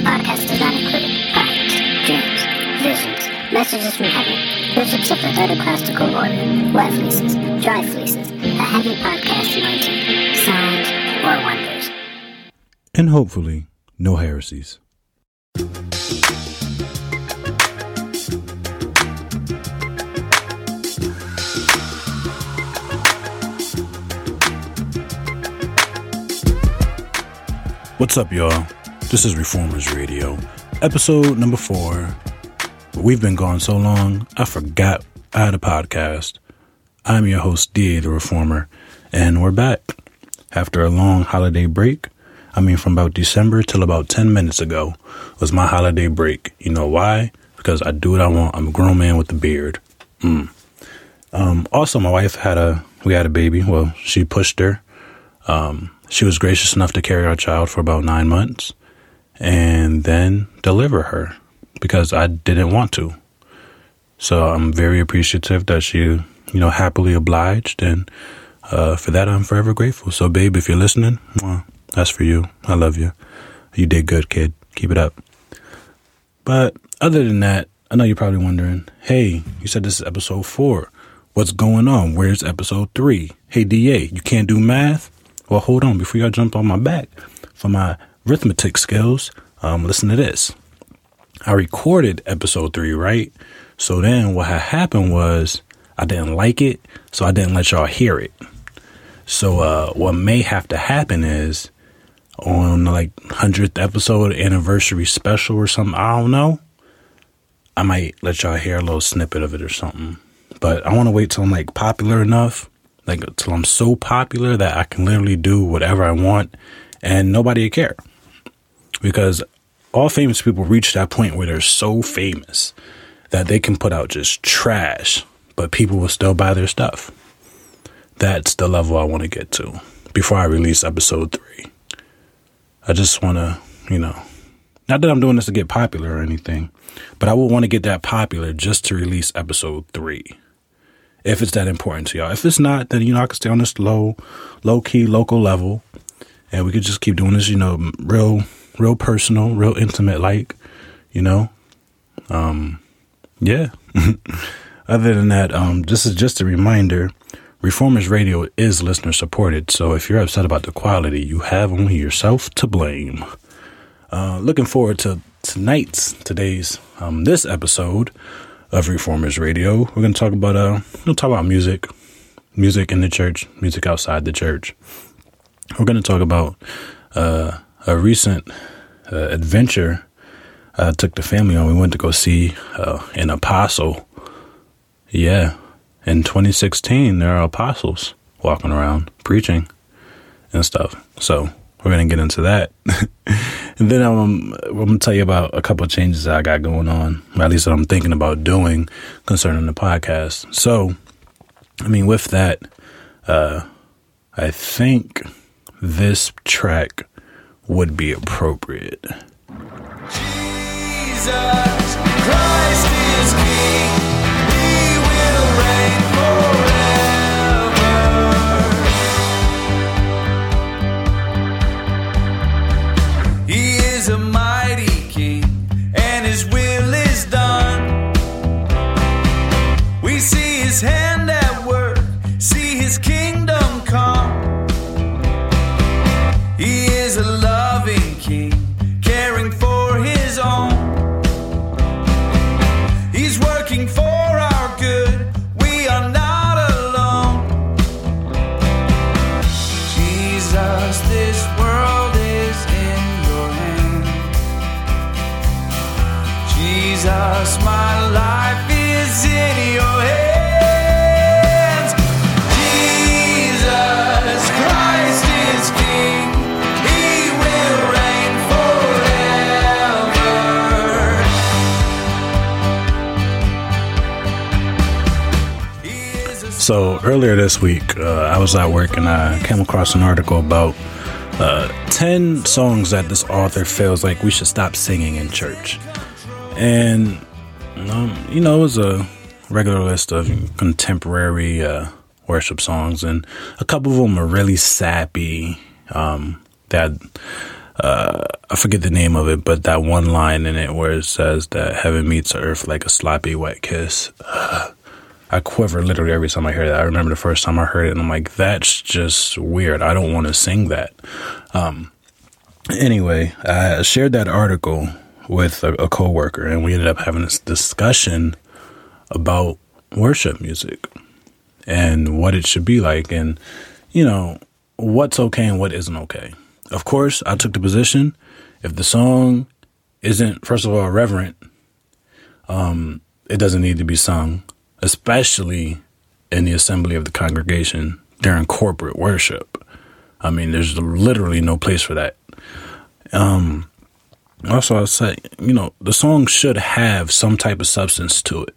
podcast does not include prophets, dreams, visions, messages from heaven, bishops of the third ecclesiastical order, wet fleeces, dry fleeces, a heavy podcast anointing, signs, or wonders. And hopefully, no heresies. What's up, y'all? This is Reformers Radio, episode number four. We've been gone so long, I forgot I had a podcast. I'm your host, D.A. the Reformer, and we're back. After a long holiday break, I mean, from about December till about 10 minutes ago was my holiday break. You know why? Because I do what I want. I'm a grown man with a beard. Mm. Um, also, my wife had a, we had a baby. Well, she pushed her. Um, she was gracious enough to carry our child for about nine months and then deliver her because I didn't want to. So I'm very appreciative that she, you know, happily obliged. And uh, for that, I'm forever grateful. So, babe, if you're listening, well, that's for you. I love you. You did good, kid. Keep it up. But other than that, I know you're probably wondering hey, you said this is episode four. What's going on? Where's episode three? Hey, DA, you can't do math? Well, hold on. Before y'all jump on my back for my arithmetic skills, um, listen to this. I recorded episode three, right? So then what had happened was I didn't like it, so I didn't let y'all hear it. So uh, what may have to happen is on like hundredth episode anniversary special or something. I don't know. I might let y'all hear a little snippet of it or something. But I want to wait till I'm like popular enough like till I'm so popular that I can literally do whatever I want and nobody care. Because all famous people reach that point where they're so famous that they can put out just trash, but people will still buy their stuff. That's the level I want to get to before I release episode three. I just want to, you know, not that I'm doing this to get popular or anything, but I would want to get that popular just to release episode three if it's that important to y'all. If it's not, then you know I can stay on this low, low key, local level, and we could just keep doing this. You know, real, real personal, real intimate, like, you know, um, yeah. Other than that, um, this is just a reminder. Reformers Radio is listener supported, so if you're upset about the quality, you have only yourself to blame. Uh, looking forward to tonight's, today's, um, this episode of Reformers Radio. We're going to talk about uh, we'll talk about music, music in the church, music outside the church. We're going to talk about uh, a recent uh, adventure I took the family on. We went to go see uh, an apostle. Yeah, in 2016, there are apostles walking around preaching and stuff. So we're gonna get into that, and then I'm, I'm gonna tell you about a couple of changes I got going on, or at least that I'm thinking about doing concerning the podcast. So, I mean, with that, uh, I think this track would be appropriate. Jesus Christ is King. So earlier this week, uh, I was at work and I came across an article about uh, 10 songs that this author feels like we should stop singing in church. And, um, you know, it was a regular list of contemporary uh, worship songs, and a couple of them are really sappy. Um, had uh, I forget the name of it, but that one line in it where it says that heaven meets earth like a sloppy wet kiss. Uh, I quiver literally every time I hear that. I remember the first time I heard it, and I'm like, that's just weird. I don't want to sing that. Um, anyway, I shared that article with a, a coworker, and we ended up having this discussion about worship music and what it should be like, and you know what's okay and what isn't okay. Of course, I took the position if the song isn't, first of all, reverent, um, it doesn't need to be sung, especially in the assembly of the congregation during corporate worship. I mean, there's literally no place for that. Um, also, I say, you know, the song should have some type of substance to it.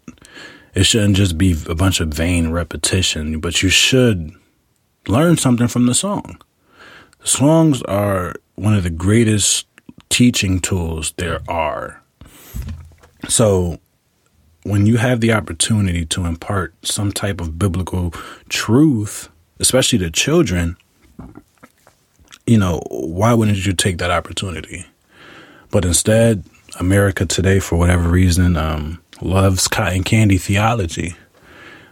It shouldn't just be a bunch of vain repetition, but you should learn something from the song. Songs are one of the greatest teaching tools there are. So, when you have the opportunity to impart some type of biblical truth, especially to children, you know, why wouldn't you take that opportunity? But instead, America today, for whatever reason, um, loves cotton candy theology.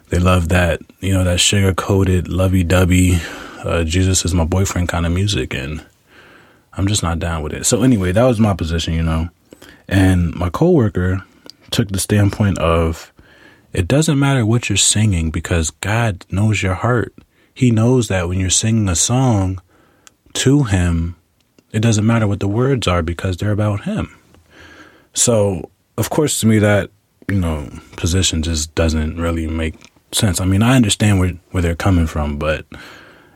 They love that, you know, that sugar coated, lovey dovey, uh, Jesus is my boyfriend kind of music, and I'm just not down with it. So anyway, that was my position, you know. And my coworker took the standpoint of it doesn't matter what you're singing because God knows your heart. He knows that when you're singing a song to Him, it doesn't matter what the words are because they're about Him. So, of course, to me, that you know position just doesn't really make sense. I mean, I understand where where they're coming from, but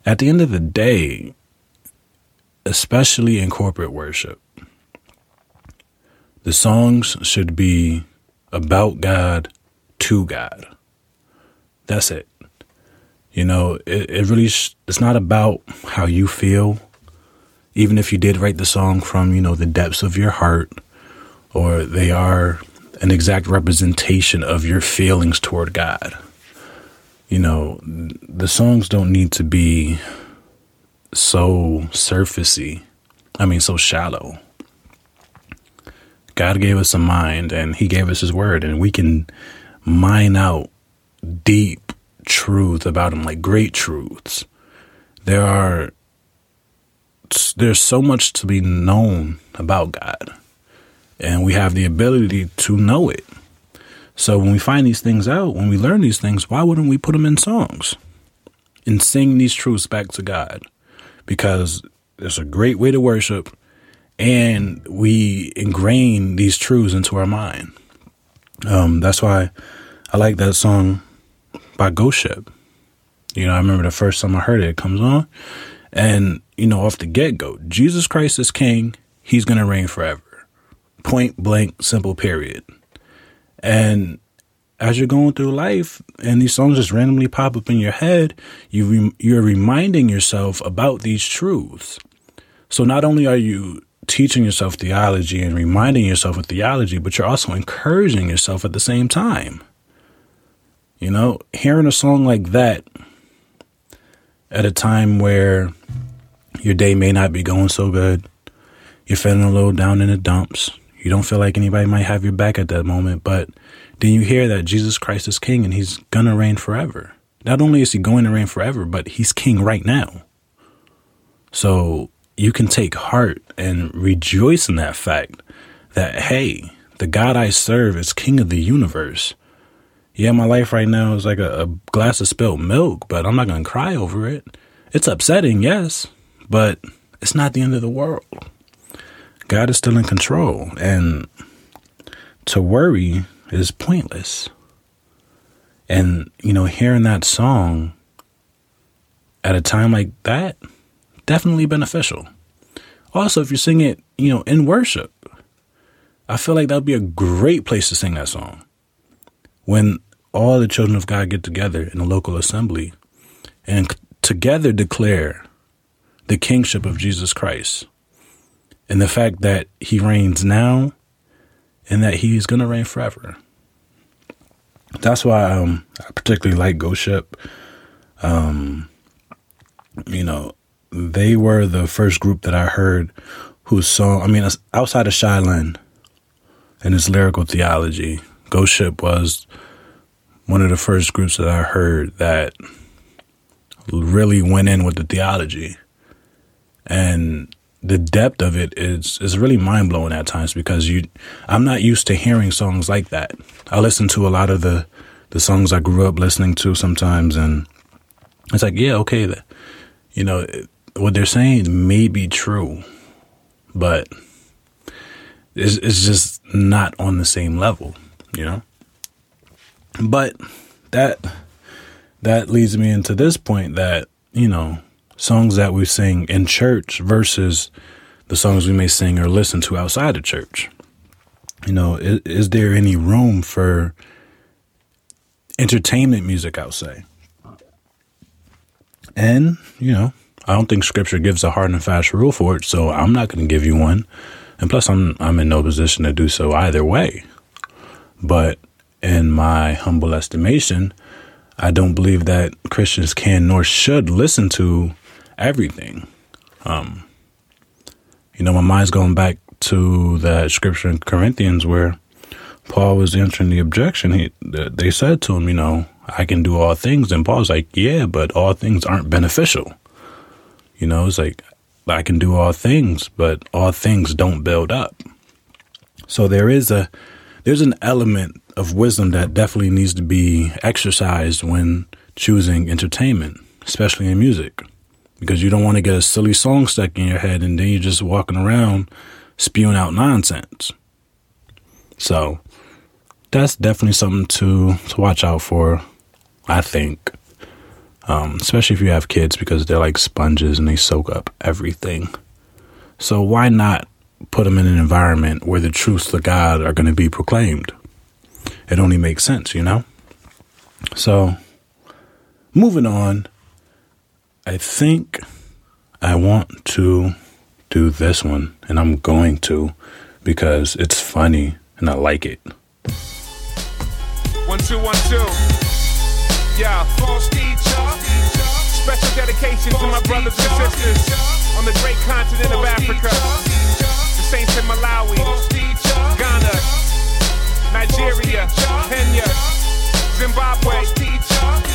at the end of the day, especially in corporate worship, the songs should be about God to God. That's it. You know, it, it really, sh- it's not about how you feel. Even if you did write the song from, you know, the depths of your heart, or they are an exact representation of your feelings toward God you know, the songs don't need to be so surfacey. I mean, so shallow. God gave us a mind and He gave us His word, and we can mine out deep truth about Him, like great truths. There are, there's so much to be known about God, and we have the ability to know it. So when we find these things out, when we learn these things, why wouldn't we put them in songs and sing these truths back to God? Because it's a great way to worship and we ingrain these truths into our mind. Um, that's why I like that song by Ghost Ship. You know, I remember the first time I heard it, it comes on, and you know, off the get go, Jesus Christ is King. He's gonna reign forever. Point blank, simple. Period. And as you're going through life and these songs just randomly pop up in your head, you re- you're reminding yourself about these truths. So not only are you teaching yourself theology and reminding yourself of theology, but you're also encouraging yourself at the same time. You know, hearing a song like that at a time where your day may not be going so good, you're feeling a little down in the dumps, you don't feel like anybody might have your back at that moment, but then you hear that Jesus Christ is king and he's to reign forever. Not only is he going to reign forever, but he's king right now. So you can take heart and rejoice in that fact that, hey, the God I serve is king of the universe. Yeah, my life right now is like a, a glass of spilled milk, but I'm not going to cry over it. It's upsetting, yes, but it's not the end of the world. God is still in control, and to worry is pointless. And, you know, hearing that song at a time like that, definitely beneficial. Also, if you sing it, you know, in worship, I feel like that would be a great place to sing that song. When all the children of God get together in a local assembly and together declare the kingship of Jesus Christ and the fact that he reigns now and that he's going to reign forever. That's why um, I particularly like Ghost Ship. Um, you know, they were the first group that I heard whose song, I mean, outside of Shai Linne and his lyrical theology, Ghost Ship was one of the first groups that I heard that really went in with the theology. And the depth of it is is really mind blowing at times because you I'm not used to hearing songs like that. I listen to a lot of the the songs I grew up listening to sometimes and it's like, yeah, okay, you know, what they're saying may be true, but it's, it's just not on the same level, you know? But that that leads me into this point that, you know, songs that we sing in church versus the songs we may sing or listen to outside of church. You know, is, is there any room for entertainment music, I'll say? And, you know, I don't think scripture gives a hard and fast rule for it, so I'm not going to give you one. And plus, I'm I'm in no position to do so either way. But in my humble estimation, I don't believe that Christians can nor should listen to everything. Um, you know, my mind's going back to that scripture in Corinthians where Paul was answering the objection. He, they said to him, you know, I can do all things. And Paul's like, yeah, but all things aren't beneficial. You know, it's like I can do all things, but all things don't build up. So there is a there's an element of wisdom that definitely needs to be exercised when choosing entertainment, especially in music. Because you don't want to get a silly song stuck in your head and then you're just walking around spewing out nonsense. So that's definitely something to to watch out for, I think um, especially if you have kids because they're like sponges and they soak up everything. So why not put them in an environment where the truths of God are going to be proclaimed? It only makes sense, you know? So, moving on, I think I want to do this one, and I'm going to because it's funny and I like it. One, two, one, two. Yeah, false teacher. Dedication to my brothers and sisters on the great continent of Africa. The saints in Malawi, Ghana, Nigeria, Kenya, Zimbabwe.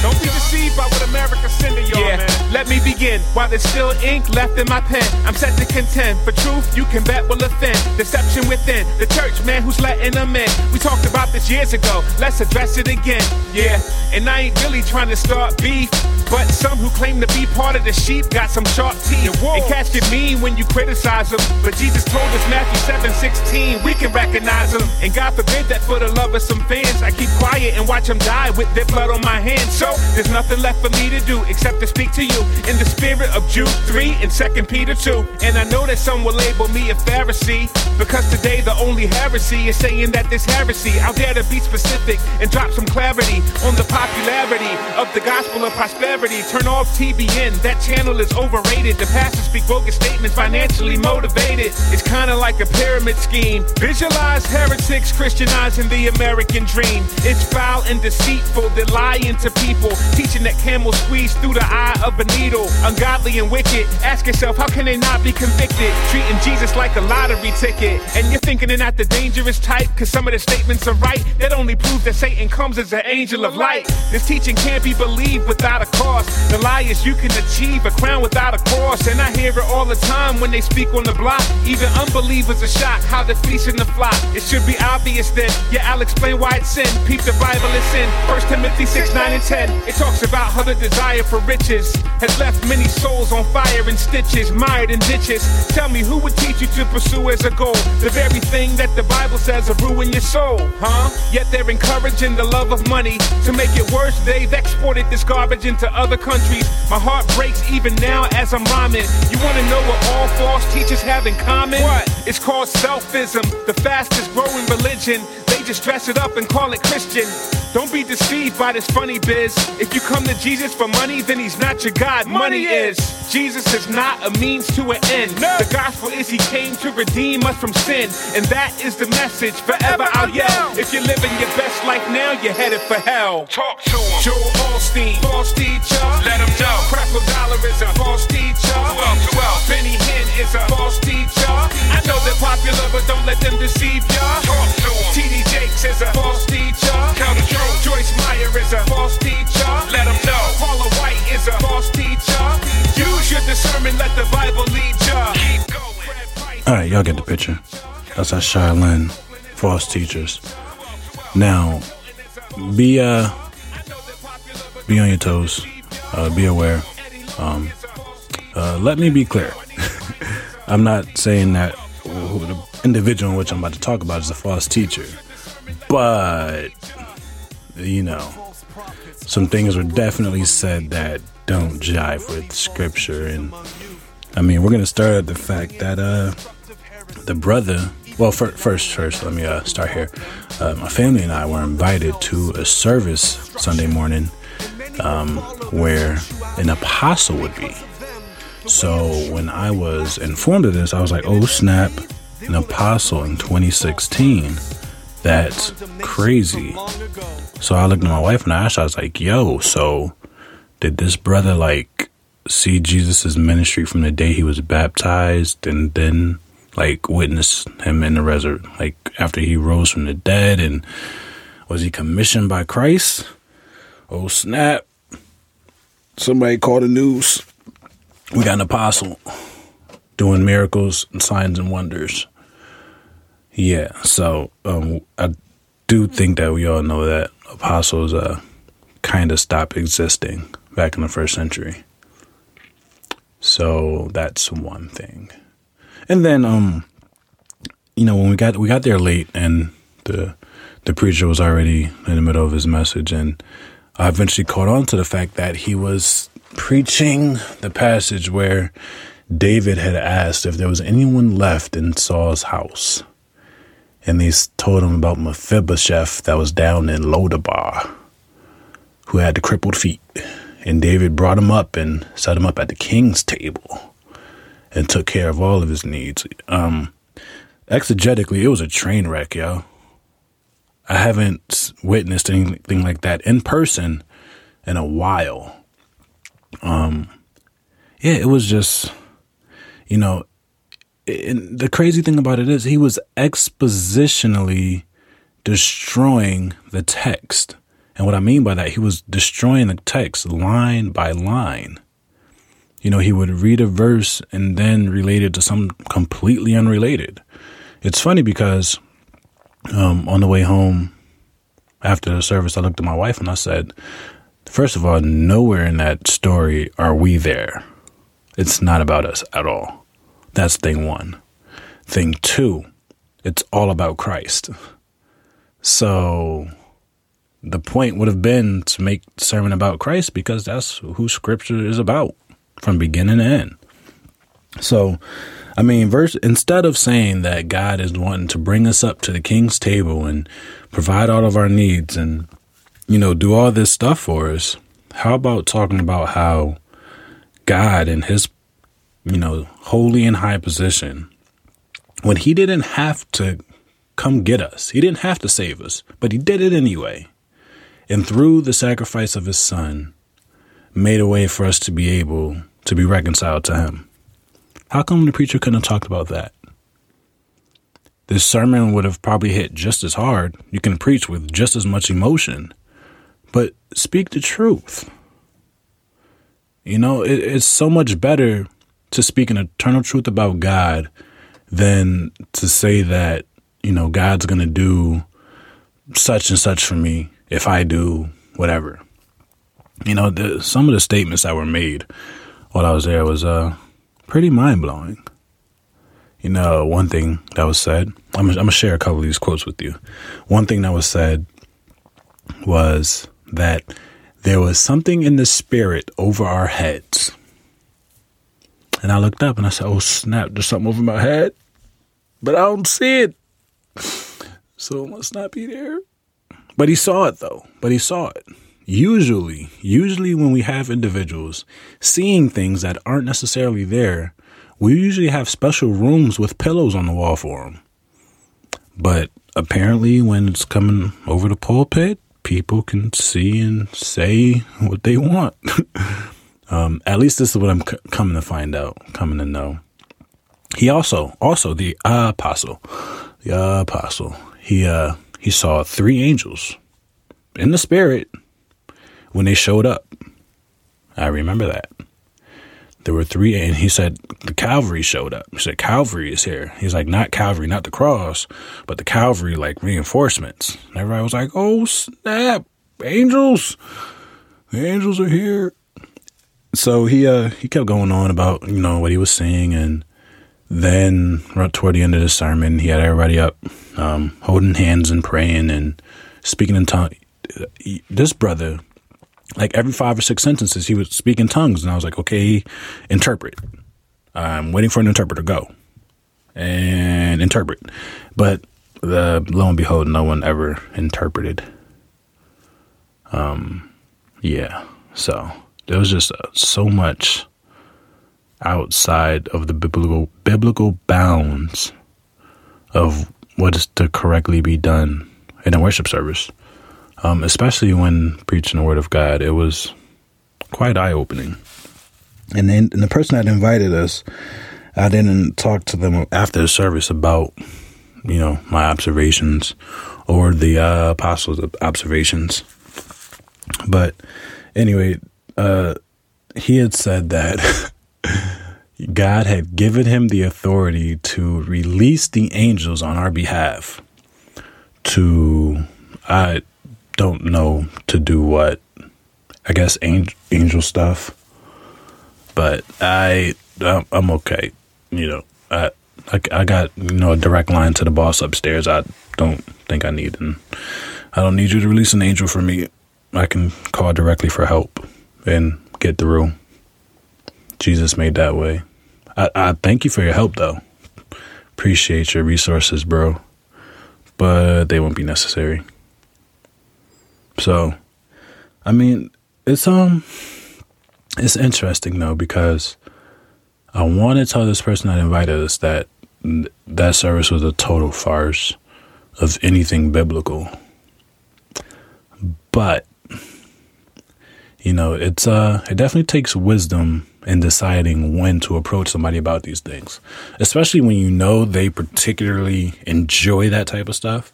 Don't be deceived by what America's sending y'all, yeah, man. Let me begin. While there's still ink left in my pen, I'm set to contend. For truth, you can bet will offend. Deception within the church, man, who's letting them in. We talked about this years ago. Let's address it again. Yeah, and I ain't really trying to start beef. But some who claim to be part of the sheep got some sharp teeth. And cats get mean when you criticize them. But Jesus told us Matthew 7 16, we can recognize them. And God forbid that for the love of some fans, I keep quiet and watch them die with their blood on my hands. So there's nothing left for me to do except to speak to you in the spirit of Jude 3 and 2 Peter 2. And I know that some will label me a Pharisee because today the only heresy is saying that this heresy. I'll dare to be specific and drop some clarity on the popularity of the gospel of prosperity. Turn off TBN, that channel is overrated. The pastors speak bogus statements, financially motivated. It's kinda like a pyramid scheme. Visualize heretics Christianizing the American dream. It's foul and deceitful, they're lying to people, teaching that camels squeeze through the eye of a needle. Ungodly and wicked. Ask yourself, how can they not be convicted? Treating Jesus like a lottery ticket. And you're thinking they're not the dangerous type, cause some of the statements are right. That only proves that Satan comes as an angel of light. This teaching can't be believed without a cause cross. The lie is you can achieve a crown without a cross. And I hear it all the time when they speak on the block. Even unbelievers are shocked how they're feasting the flock. It should be obvious then. Yeah, I'll explain why it's sin. Peep the Bible is sin. 1 Timothy 6, 9, and 10. It talks about how the desire for riches has left many souls on fire and stitches, mired in ditches. Tell me who would teach you to pursue as a goal the very thing that the Bible says will ruin your soul, huh? Yet they're encouraging the love of money. To make it worse, they've exported this garbage into other countries. My heart breaks even now as I'm rhyming. You wanna know what all false teachers have in common? What? It's called selfism, the fastest growing religion. They just dress it up and call it Christian. Don't be deceived by this funny biz. If you come to Jesus for money, then he's not your God. Money is. Jesus is not a means to an end. No. The gospel is he came to redeem us from sin. And that is the message. Forever I'll yell. If you're living your best life now, you're headed for hell. Talk to him. Joel Osteen, false teacher. Let him know. Creflo Dollar is a false teacher. 12, 12. Benny Hinn is a false teacher. I know they're popular, but don't let them deceive ya. All right, y'all get the picture. That's our Shai Linne, false teachers. Now, be uh, be on your toes. Uh, be aware. Um, uh, let me be clear. I'm not saying that the individual in which I'm about to talk about is a false teacher, but you know, some things were definitely said that don't jive with scripture, and I mean, we're gonna start at the fact that uh, the brother. Well, fir- first, first, let me uh, start here. Uh, my family and I were invited to a service Sunday morning um, where an apostle would be. So when I was informed of this, I was like, oh snap, an apostle in 2016. That's crazy. So I looked at my wife and I asked, I was like, yo, so did this brother like see Jesus' ministry from the day he was baptized and then like witness him in the resurrection, like after he rose from the dead? And was he commissioned by Christ? Oh snap. Somebody call the news. We got an apostle doing miracles and signs and wonders. Yeah, so um, I do think that we all know that apostles uh, kind of stopped existing back in the first century. So that's one thing. And then, um, you know, when we got we got there late, and the the preacher was already in the middle of his message, and I eventually caught on to the fact that he was preaching the passage where David had asked if there was anyone left in Saul's house. And they told him about Mephibosheth that was down in Lodabar, who had the crippled feet. And David brought him up and set him up at the king's table and took care of all of his needs. Um, exegetically, it was a train wreck, yo. I haven't witnessed anything like that in person in a while. Um, yeah, it was just, you know, and the crazy thing about it is he was expositionally destroying the text. And what I mean by that, he was destroying the text line by line. You know, he would read a verse and then relate it to some completely unrelated. It's funny because um, on the way home after the service, I looked at my wife and I said, First of all, nowhere in that story are we there. It's not about us at all. That's thing one. Thing two, it's all about Christ. So the point would have been to make sermon about Christ because that's who scripture is about from beginning to end. So, I mean, verse instead of saying that God is wanting to bring us up to the king's table and provide all of our needs and you know, do all this stuff for us, how about talking about how God and his you know, holy and high position when he didn't have to come get us. He didn't have to save us, but he did it anyway. And through the sacrifice of his son, made a way for us to be able to be reconciled to him. How come the preacher couldn't have talked about that? This sermon would have probably hit just as hard. You can preach with just as much emotion, but speak the truth. You know, it, it's so much better to speak an eternal truth about God than to say that, you know, God's going to do such and such for me if I do whatever. You know, the, some of the statements that were made while I was there was uh, pretty mind blowing. You know, one thing that was said, I'm, I'm going to share a couple of these quotes with you. One thing that was said was that there was something in the spirit over our heads. And I looked up and I said, Oh, snap, there's something over my head, but I don't see it. So it must not be there. But he saw it though. But he saw it. Usually, usually when we have individuals seeing things that aren't necessarily there, we usually have special rooms with pillows on the wall for them. But apparently, when it's coming over the pulpit, people can see and say what they want. um, at least this is what I'm c- coming to find out, coming to know. he also also the apostle, the apostle. He uh he saw three angels in the spirit when they showed up. I remember that. There were three, and he said the Calvary showed up. He said Calvary is here. He's like not Calvary, not the cross, but the Calvary like reinforcements. And everybody was like, "Oh snap, angels! The angels are here!" So he uh he kept going on about you know what he was seeing, and then right toward the end of the sermon, he had everybody up, um, holding hands and praying and speaking in tongues. This brother like every five or six sentences he would speak in tongues and i was like okay interpret. I'm waiting for an interpreter to go. And interpret. But the lo and behold no one ever interpreted. Um yeah so there was just uh, so much outside of the biblical biblical bounds of what is to correctly be done in a worship service um, especially when preaching the word of God. It was quite eye opening. And then and the person that invited us, I didn't talk to them after the service about, you know, my observations or the uh, apostles' observations. But anyway, uh, he had said that God had given him the authority to release the angels on our behalf to I don't know to do what. I guess angel, angel stuff, but I I'm okay. You know, I, I I got you know a direct line to the boss upstairs. I don't think I need and I don't need you to release an angel for me. I can call directly for help and get through. Jesus made that way. I, I thank you for your help though. Appreciate your resources, bro. But they won't be necessary. So, I mean, it's um, it's interesting though because I want to tell this person that invited us that that service was a total farce of anything biblical. But you know, it's uh, it definitely takes wisdom in deciding when to approach somebody about these things, especially when you know they particularly enjoy that type of stuff.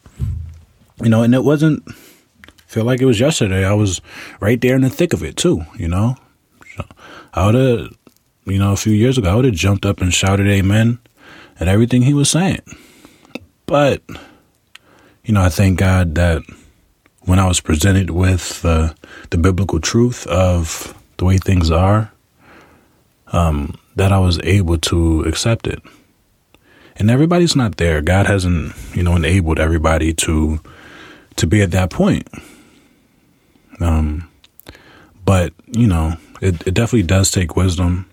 You know, and it wasn't feel like it was yesterday. I was right there in the thick of it too, you know. I would have, you know, a few years ago, I would have jumped up and shouted amen at everything he was saying. But, you know, I thank God that when I was presented with uh, the biblical truth of the way things are, um, that I was able to accept it. And everybody's not there. God hasn't, you know, enabled everybody to to be at that point. Um, but you know, it, it definitely does take wisdom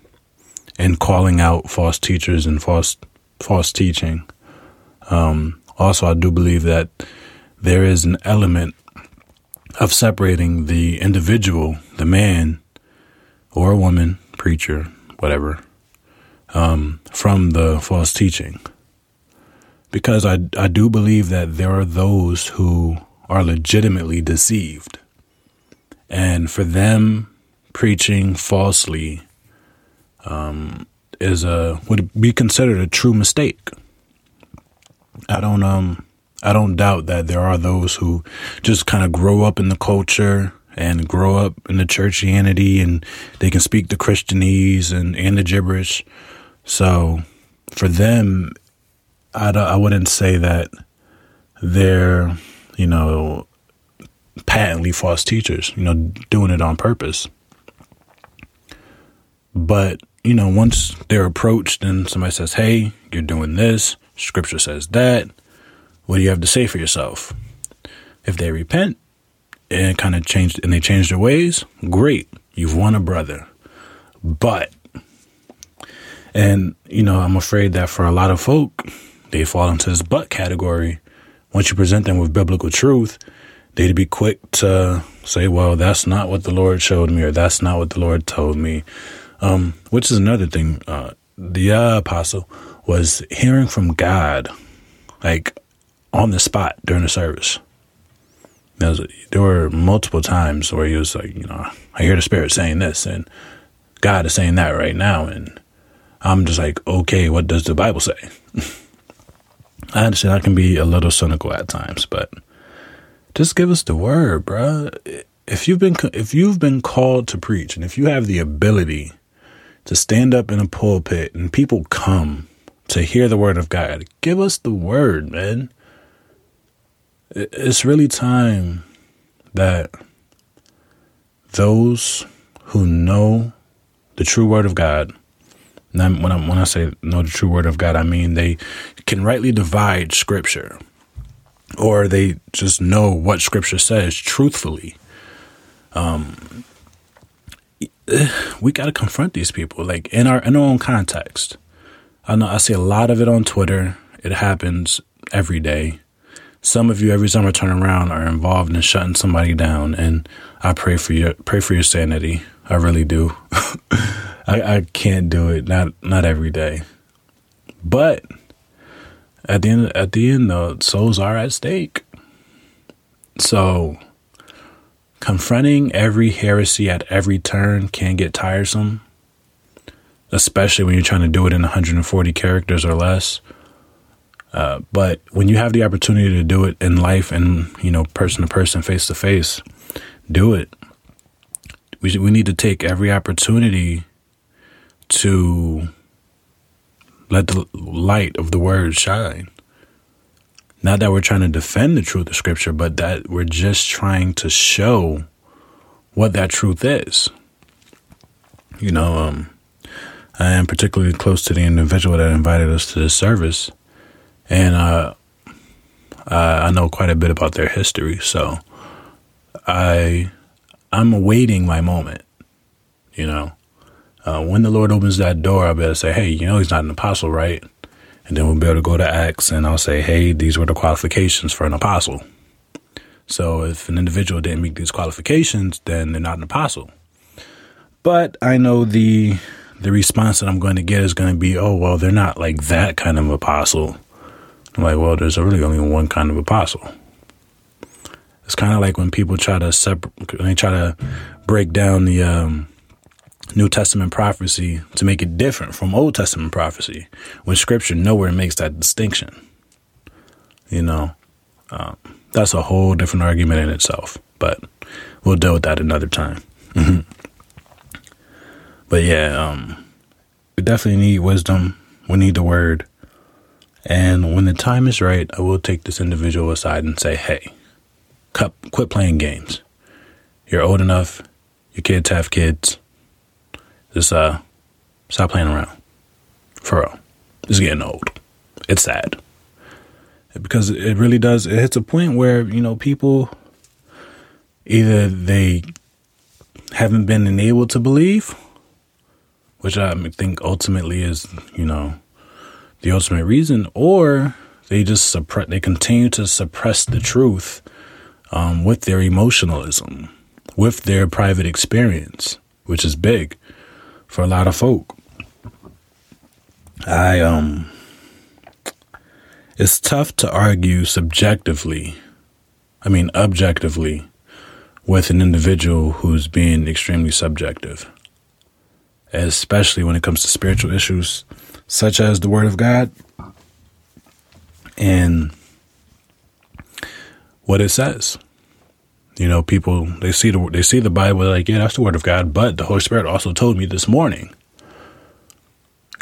in calling out false teachers and false false teaching. Um, also, I do believe that there is an element of separating the individual, the man or woman, preacher, whatever, um, from the false teaching. Because I, I do believe that there are those who are legitimately deceived. And for them, preaching falsely um, is a would be considered a true mistake. I don't um I don't doubt that there are those who just kind of grow up in the culture and grow up in the churchianity and they can speak the Christianese and, and the gibberish. So for them, I, I wouldn't say that they're, you know, patently false teachers, you know, doing it on purpose. But, you know, once they're approached and somebody says, hey, you're doing this, scripture says that, what do you have to say for yourself? If they repent and kind of change and they change their ways, great, you've won a brother. But, and, you know, I'm afraid that for a lot of folk, they fall into this but category. Once you present them with biblical truth, they'd be quick to say, well, that's not what the Lord showed me, or that's not what the Lord told me. Um, which is another thing. Uh, the uh, apostle was hearing from God, like on the spot during the service. There, was, there were multiple times where he was like, you know, I hear the Spirit saying this, and God is saying that right now, and I'm just like, okay, what does the Bible say? I understand I can be a little cynical at times, but just give us the word, bruh. If you've been if you've been called to preach, and if you have the ability to stand up in a pulpit and people come to hear the word of God, give us the word, man. It's really time that those who know the true word of God now, when I when I say know the true word of God, I mean they can rightly divide Scripture, or they just know what Scripture says truthfully. Um, we got to confront these people, like in our in our own context. I know I see a lot of it on Twitter. It happens every day. Some of you, every time I turn around, are involved in shutting somebody down, and I pray for your pray for your sanity. I really do. I, I can't do it. Not not every day. But at the end at the end the souls are at stake. So confronting every heresy at every turn can get tiresome. Especially when you're trying to do it in 140 characters or less. Uh, but when you have the opportunity to do it in life and you know person to person, face to face, do it. We we need to take every opportunity to let the light of the word shine. Not that we're trying to defend the truth of Scripture, but that we're just trying to show what that truth is. You know, um, I am particularly close to the individual that invited us to this service, and uh, I know quite a bit about their history. So I I'm awaiting my moment. You know, uh, when the Lord opens that door, I'll be able to say, hey, you know, he's not an apostle, right? And then we'll be able to go to Acts and I'll say, hey, these were the qualifications for an apostle. So if an individual didn't meet these qualifications, then they're not an apostle. But I know the the response that I'm going to get is going to be, oh, well, they're not like that kind of apostle. I'm like, well, there's really only one kind of apostle. It's kind of like when people try to separate, they try to break down the um, New Testament prophecy to make it different from Old Testament prophecy when scripture nowhere makes that distinction. You know, um, that's a whole different argument in itself, but we'll deal with that another time. But yeah, um, we definitely need wisdom. We need the word. And when the time is right, I will take this individual aside and say, hey, quit playing games. You're old enough. Your kids have kids just uh, stop playing around. For real. It's getting old. It's sad. Because it really does, it hits a point where, you know, people either they haven't been enabled to believe, which I think ultimately is, you know, the ultimate reason, or they just suppress, they continue to suppress the truth um, with their emotionalism, with their private experience, which is big for a lot of folk. I um it's tough to argue subjectively, I mean objectively, with an individual who's being extremely subjective. Especially when it comes to spiritual issues such as the Word of God and what it says. You know, people they see the they see the Bible like, yeah, that's the word of God, but the Holy Spirit also told me this morning.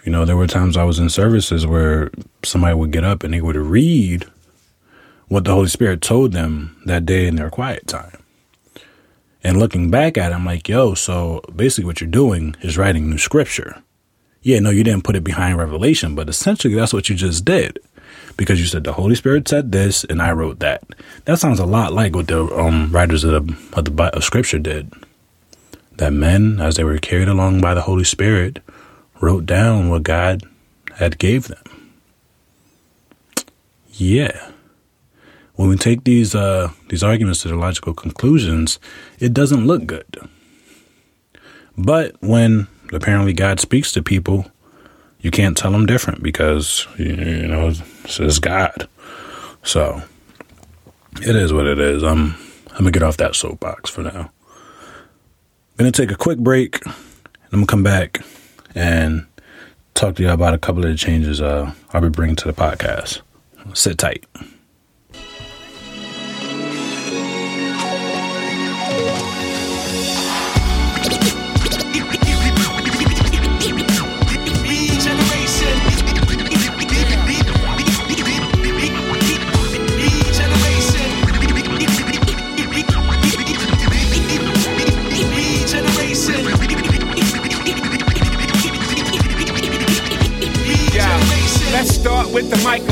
You know, there were times I was in services where somebody would get up and they would read what the Holy Spirit told them that day in their quiet time. And looking back at it, I'm like, yo, so basically what you're doing is writing new scripture. Yeah, no, you didn't put it behind revelation, but essentially that's what you just did because you said the Holy Spirit said this and I wrote that. That sounds a lot like what the um, writers of the, of the of Scripture did. That men, as they were carried along by the Holy Spirit, wrote down what God had gave them. Yeah. When we take these uh, these arguments to their logical conclusions, it doesn't look good. But when apparently God speaks to people you can't tell them different because you know it's God. So it is what it is. I'm I'm gonna get off that soapbox for now. I'm gonna take a quick break. And I'm gonna come back and talk to you about a couple of the changes uh, I'll be bringing to the podcast. Sit tight.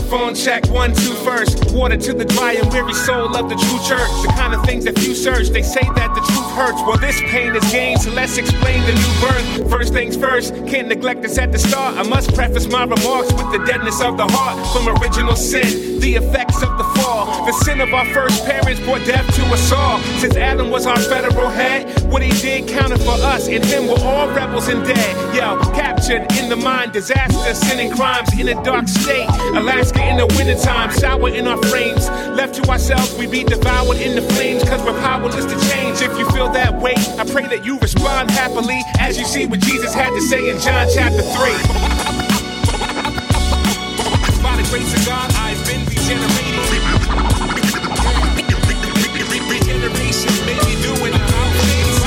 Microphone check. One, two, first. Water to the dry and weary soul of the true church. The kind of things that few search. They say that the truth hurts. Well, this pain is gain, so let's explain the new birth. First things first, can't neglect this at the start. I must preface my remarks with the deadness of the heart from original sin, the effects of the fall. The sin of our first parents brought death to us all. Since Adam was our federal head, what he did counted for us. In him we're all rebels and dead. Yo, captured in the mind, disaster, sin and crimes in a dark state. Alaska in the wintertime, sour in our frames. Left to ourselves, we be devoured in the flames, cause we're powerless to change. If you feel that way, I pray that you respond happily as you see what Jesus had to say in John chapter 3. By the grace of God, I've been regenerated. Regeneration made me things.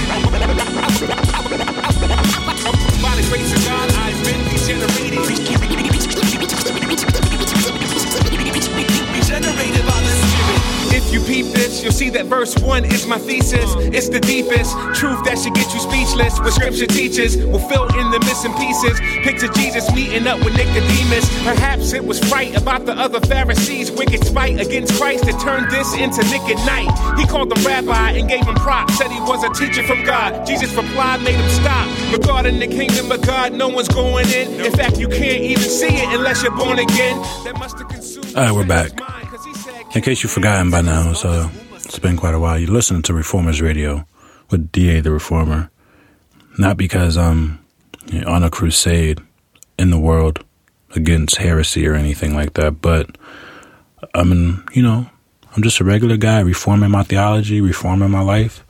Regenerated by the Spirit. If you peep you'll see that verse 1 is my thesis. It's the deepest truth that should get you speechless. What scripture teaches will fill in the missing pieces. Picture Jesus meeting up with Nicodemus. Perhaps it was fright about the other Pharisees' wicked spite against Christ that turned this into Nick at night. He called them rabbi and gave him props, said he was a teacher from God. Jesus replied, made him stop. Regarding the kingdom of God, no one's going in. In fact, you can't even see it unless you're born again. That must have consumed All right, we're back. In case you've forgotten by now, so it's been quite a while. You're listening to Reformers Radio with DA the Reformer. Not because I'm on a crusade in the world against heresy or anything like that, but I'm, in, you know, I'm just a regular guy reforming my theology, reforming my life.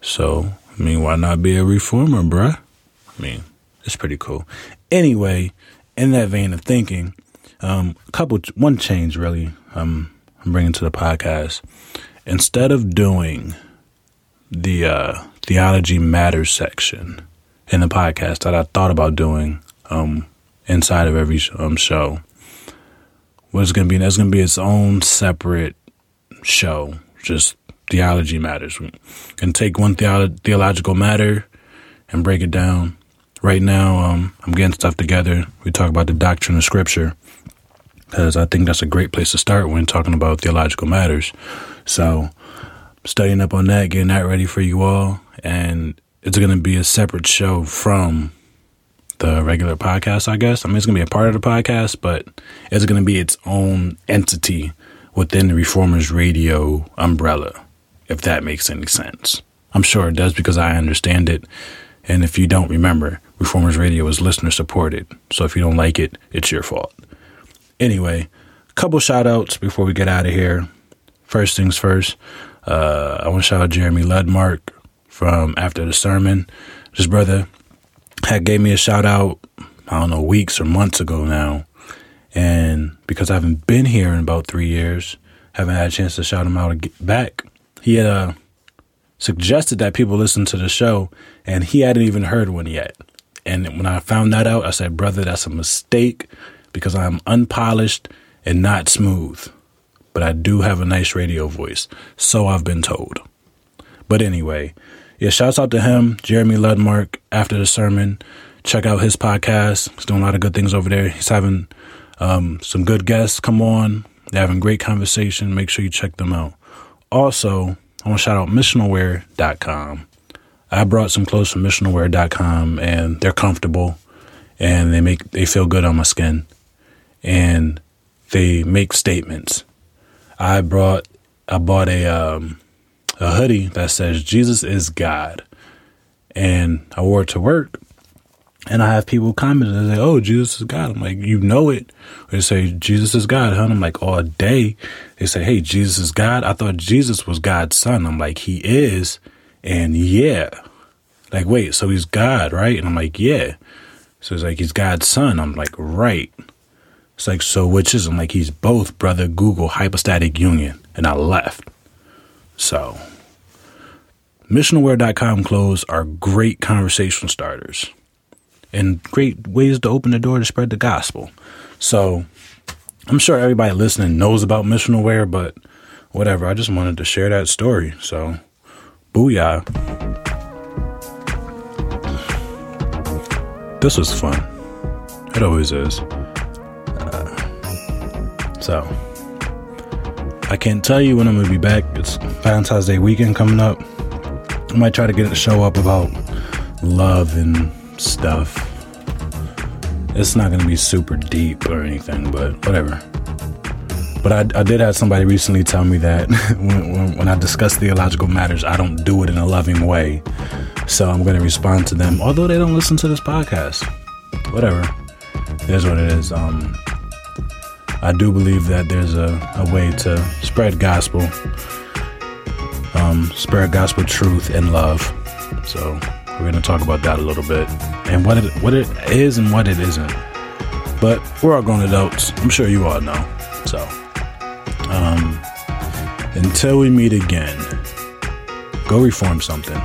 So, I mean, why not be a reformer, bruh? I mean, it's pretty cool. Anyway, in that vein of thinking, um, a couple, one change really. Um, I'm bringing to the podcast. Instead of doing the uh, theology matters section in the podcast that I thought about doing um, inside of every um, show, what's going to be that's going to be its own separate show. Just theology matters. We can take one theolo- theological matter and break it down. Right now, um, I'm getting stuff together. We talk about the doctrine of Scripture because I think that's a great place to start when talking about theological matters. So, studying up on that, getting that ready for you all, and it's going to be a separate show from the regular podcast, I guess. I mean, it's going to be a part of the podcast, but it's going to be its own entity within the Reformers Radio umbrella, if that makes any sense. I'm sure it does because I understand it. And if you don't remember, Reformers Radio is listener supported. So if you don't like it, it's your fault. Anyway, couple shout outs before we get out of here. First things first, uh, I want to shout out Jeremy Ludmark from After the Sermon. This brother had gave me a shout out, I don't know, weeks or months ago now. And because I haven't been here in about three years, haven't had a chance to shout him out back, he had uh, suggested that people listen to the show, and he hadn't even heard one yet. And when I found that out, I said, brother, that's a mistake because I'm unpolished and not smooth. But I do have a nice radio voice, so I've been told. But anyway, yeah, shouts out to him, Jeremy Ludmark, after the sermon. Check out his podcast. He's doing a lot of good things over there. He's having um, some good guests come on. They're having great conversation. Make sure you check them out. Also, I want to shout out missionalwear.com. I brought some clothes from missionalwear.com and they're comfortable and they make they feel good on my skin and they make statements. I brought I bought a um, a hoodie that says Jesus is God, and I wore it to work. And I have people comment and say, "Oh, Jesus is God." I'm like, "You know it." They say, "Jesus is God," huh? I'm like, "All day." They say, "Hey, Jesus is God." I thought Jesus was God's son. I'm like, "He is," and yeah, like, wait, so he's God, right? And I'm like, "Yeah." So it's like, he's God's son. I'm like, right. It's like, so which is? I'm like, he's both, brother. Google hypostatic union. And I left. So, missionalwear.com clothes are great conversation starters and great ways to open the door to spread the gospel. So, I'm sure everybody listening knows about missional wear, but whatever. I just wanted to share that story. So, booyah. This was fun. It always is. So, I can't tell you when I'm to be back. It's Valentine's Day weekend coming up. I might try to get a show up about love and stuff. It's not to be super deep or anything, but whatever. But I, I did have somebody recently tell me that when, when, when I discuss theological matters, I don't do it in a loving way. So I'm going to respond to them, although they don't listen to this podcast. Whatever. It is what it is. Um, I do believe that there's a, a way to spread gospel, um, spread gospel truth and love. So we're going to talk about that a little bit and what it, what it is and what it isn't. But we're all grown adults. I'm sure you all know. So, um, until we meet again, go reform something.